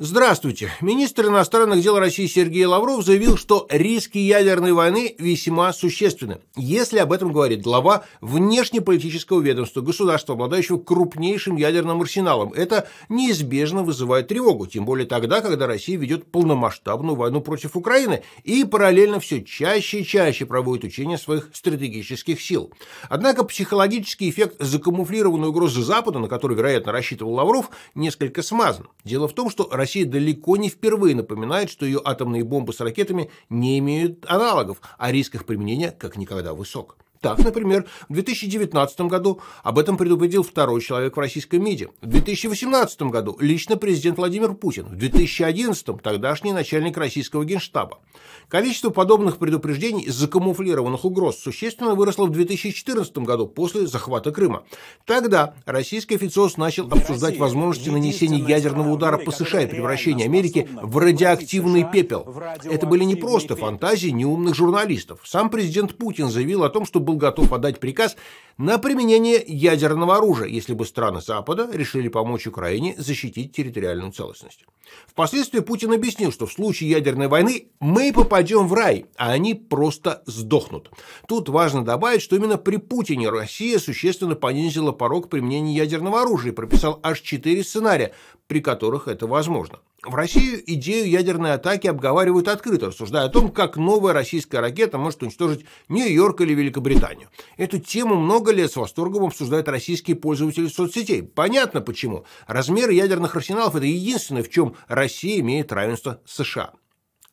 Здравствуйте. Министр иностранных дел России Сергей Лавров заявил, что риски ядерной войны весьма существенны. Если об этом говорит глава внешнеполитического ведомства государства, обладающего крупнейшим ядерным арсеналом, это неизбежно вызывает тревогу, тем более тогда, когда Россия ведет полномасштабную войну против Украины и параллельно все чаще и чаще проводит учения своих стратегических сил. Однако психологический эффект закамуфлированной угрозы Запада, на который, вероятно, рассчитывал Лавров, несколько смазан. Дело в том, что Россия далеко не впервые напоминает, что ее атомные бомбы с ракетами не имеют аналогов, а риск их применения как никогда высок. Так, например, в 2019 году об этом предупредил второй человек в российском МИДе. В 2018 году лично президент Владимир Путин. В 2011 тогдашний начальник российского генштаба. Количество подобных предупреждений закамуфлированных угроз существенно выросло в 2014 году после захвата Крыма. Тогда российский официоз начал обсуждать возможности нанесения ядерного удара по США и превращения Америки в радиоактивный пепел. Это были не просто фантазии неумных журналистов. Сам президент Путин заявил о том, что был был готов отдать приказ на применение ядерного оружия, если бы страны Запада решили помочь Украине защитить территориальную целостность. Впоследствии Путин объяснил, что в случае ядерной войны мы попадем в рай, а они просто сдохнут. Тут важно добавить, что именно при Путине Россия существенно понизила порог применения ядерного оружия и прописал аж четыре сценария, при которых это возможно. В России идею ядерной атаки обговаривают открыто, рассуждая о том, как новая российская ракета может уничтожить Нью-Йорк или Великобританию. Эту тему много лет с восторгом обсуждают российские пользователи соцсетей. Понятно почему. Размеры ядерных арсеналов – это единственное, в чем Россия имеет равенство США.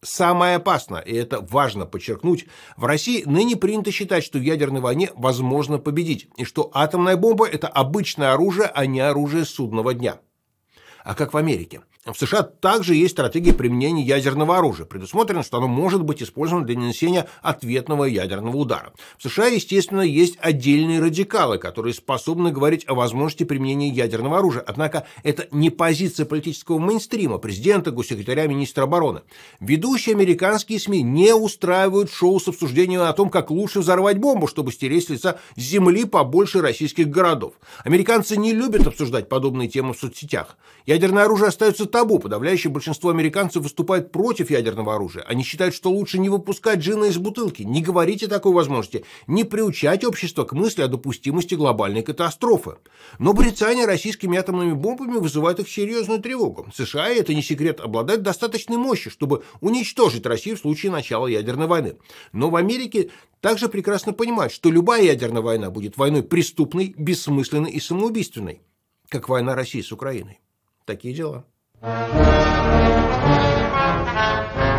Самое опасное, и это важно подчеркнуть, в России ныне принято считать, что в ядерной войне возможно победить, и что атомная бомба – это обычное оружие, а не оружие судного дня. А как в Америке? В США также есть стратегия применения ядерного оружия. Предусмотрено, что оно может быть использовано для нанесения ответного ядерного удара. В США, естественно, есть отдельные радикалы, которые способны говорить о возможности применения ядерного оружия. Однако это не позиция политического мейнстрима, президента, госсекретаря, министра обороны. Ведущие американские СМИ не устраивают шоу с обсуждением о том, как лучше взорвать бомбу, чтобы стереть с лица земли побольше российских городов. Американцы не любят обсуждать подобные темы в соцсетях. Ядерное оружие остается табу. Подавляющее большинство американцев выступает против ядерного оружия. Они считают, что лучше не выпускать джина из бутылки, не говорить о такой возможности, не приучать общество к мысли о допустимости глобальной катастрофы. Но брецание российскими атомными бомбами вызывает их серьезную тревогу. США, и это не секрет, обладают достаточной мощью, чтобы уничтожить Россию в случае начала ядерной войны. Но в Америке также прекрасно понимают, что любая ядерная война будет войной преступной, бессмысленной и самоубийственной, как война России с Украиной. Такие дела. Thank you.